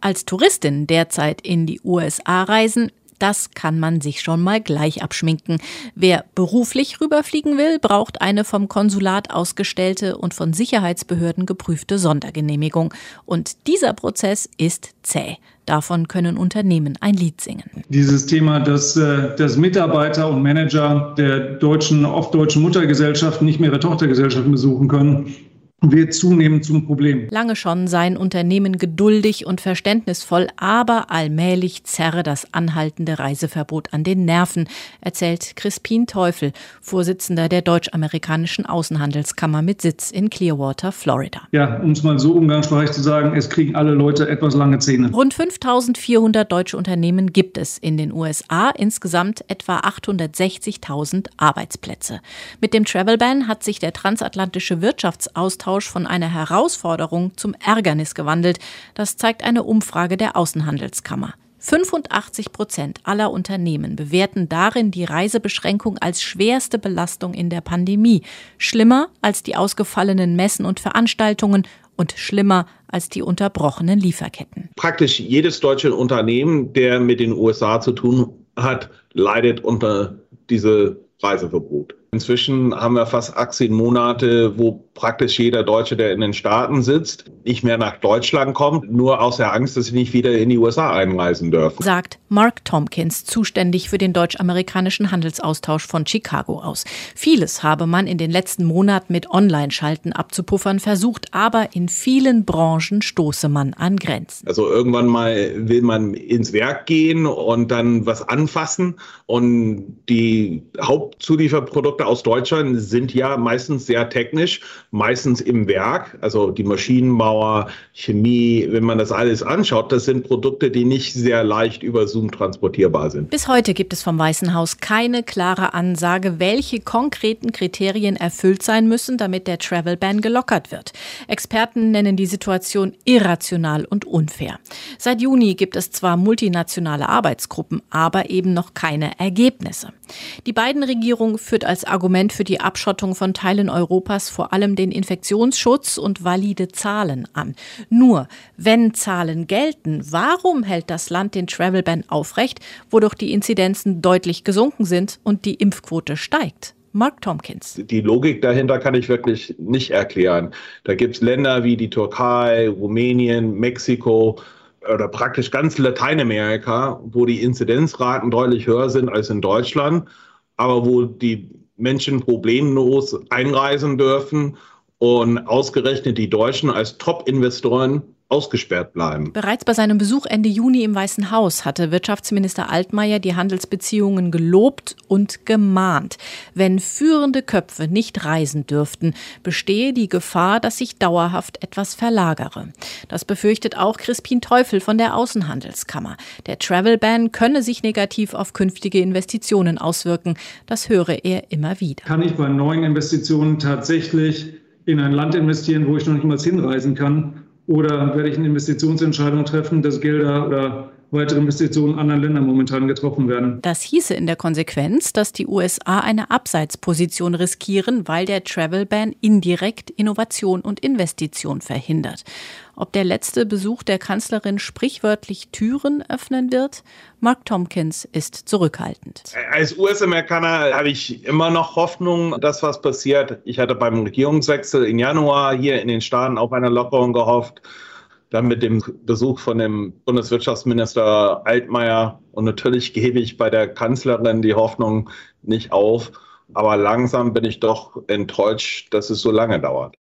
Als Touristin derzeit in die USA reisen, das kann man sich schon mal gleich abschminken. Wer beruflich rüberfliegen will, braucht eine vom Konsulat ausgestellte und von Sicherheitsbehörden geprüfte Sondergenehmigung. Und dieser Prozess ist zäh. Davon können Unternehmen ein Lied singen. Dieses Thema, dass, äh, dass Mitarbeiter und Manager der deutschen, oft deutschen Muttergesellschaften nicht mehr ihre Tochtergesellschaften besuchen können, wird zunehmend zum Problem. Lange schon seien Unternehmen geduldig und verständnisvoll, aber allmählich zerre das anhaltende Reiseverbot an den Nerven, erzählt Crispin Teufel, Vorsitzender der deutsch-amerikanischen Außenhandelskammer mit Sitz in Clearwater, Florida. Ja, um es mal so umgangssprachlich zu sagen, es kriegen alle Leute etwas lange Zähne. Rund 5400 deutsche Unternehmen gibt es in den USA, insgesamt etwa 860.000 Arbeitsplätze. Mit dem Travel Ban hat sich der transatlantische Wirtschaftsaustausch Austausch von einer Herausforderung zum Ärgernis gewandelt. Das zeigt eine Umfrage der Außenhandelskammer. 85 Prozent aller Unternehmen bewerten darin die Reisebeschränkung als schwerste Belastung in der Pandemie, schlimmer als die ausgefallenen Messen und Veranstaltungen und schlimmer als die unterbrochenen Lieferketten. Praktisch jedes deutsche Unternehmen, der mit den USA zu tun hat, leidet unter diese Reiseverbot. Inzwischen haben wir fast 18 Monate, wo praktisch jeder Deutsche, der in den Staaten sitzt, nicht mehr nach Deutschland kommt, nur aus der Angst, dass sie nicht wieder in die USA einreisen dürfen. Sagt Mark Tompkins, zuständig für den deutsch-amerikanischen Handelsaustausch von Chicago aus. Vieles habe man in den letzten Monaten mit Online-Schalten abzupuffern versucht, aber in vielen Branchen stoße man an Grenzen. Also irgendwann mal will man ins Werk gehen und dann was anfassen und die Hauptzulieferprodukte Produkte aus Deutschland sind ja meistens sehr technisch, meistens im Werk, also die Maschinenbauer, Chemie, wenn man das alles anschaut, das sind Produkte, die nicht sehr leicht über Zoom transportierbar sind. Bis heute gibt es vom Weißen Haus keine klare Ansage, welche konkreten Kriterien erfüllt sein müssen, damit der Travel Ban gelockert wird. Experten nennen die Situation irrational und unfair. Seit Juni gibt es zwar multinationale Arbeitsgruppen, aber eben noch keine Ergebnisse. Die beiden Regierungen führt als Argument für die Abschottung von Teilen Europas vor allem den Infektionsschutz und valide Zahlen an. Nur, wenn Zahlen gelten, warum hält das Land den Travel Ban aufrecht, wodurch die Inzidenzen deutlich gesunken sind und die Impfquote steigt? Mark Tompkins. Die Logik dahinter kann ich wirklich nicht erklären. Da gibt es Länder wie die Türkei, Rumänien, Mexiko oder praktisch ganz Lateinamerika, wo die Inzidenzraten deutlich höher sind als in Deutschland, aber wo die Menschen problemlos einreisen dürfen und ausgerechnet die Deutschen als Top-Investoren ausgesperrt bleiben. Bereits bei seinem Besuch Ende Juni im Weißen Haus hatte Wirtschaftsminister Altmaier die Handelsbeziehungen gelobt und gemahnt. Wenn führende Köpfe nicht reisen dürften, bestehe die Gefahr, dass sich dauerhaft etwas verlagere. Das befürchtet auch Crispin Teufel von der Außenhandelskammer. Der Travel Ban könne sich negativ auf künftige Investitionen auswirken. Das höre er immer wieder. Kann ich bei neuen Investitionen tatsächlich in ein Land investieren, wo ich noch nicht mal hinreisen kann? Oder werde ich eine Investitionsentscheidung treffen, dass Gelder oder weitere Investitionen in anderen Ländern momentan getroffen werden. Das hieße in der Konsequenz, dass die USA eine Abseitsposition riskieren, weil der Travel Ban indirekt Innovation und Investition verhindert. Ob der letzte Besuch der Kanzlerin sprichwörtlich Türen öffnen wird? Mark Tompkins ist zurückhaltend. Als US-Amerikaner habe ich immer noch Hoffnung, dass was passiert. Ich hatte beim Regierungswechsel im Januar hier in den Staaten auf eine Lockerung gehofft dann mit dem Besuch von dem Bundeswirtschaftsminister Altmaier. Und natürlich gebe ich bei der Kanzlerin die Hoffnung nicht auf. Aber langsam bin ich doch enttäuscht, dass es so lange dauert.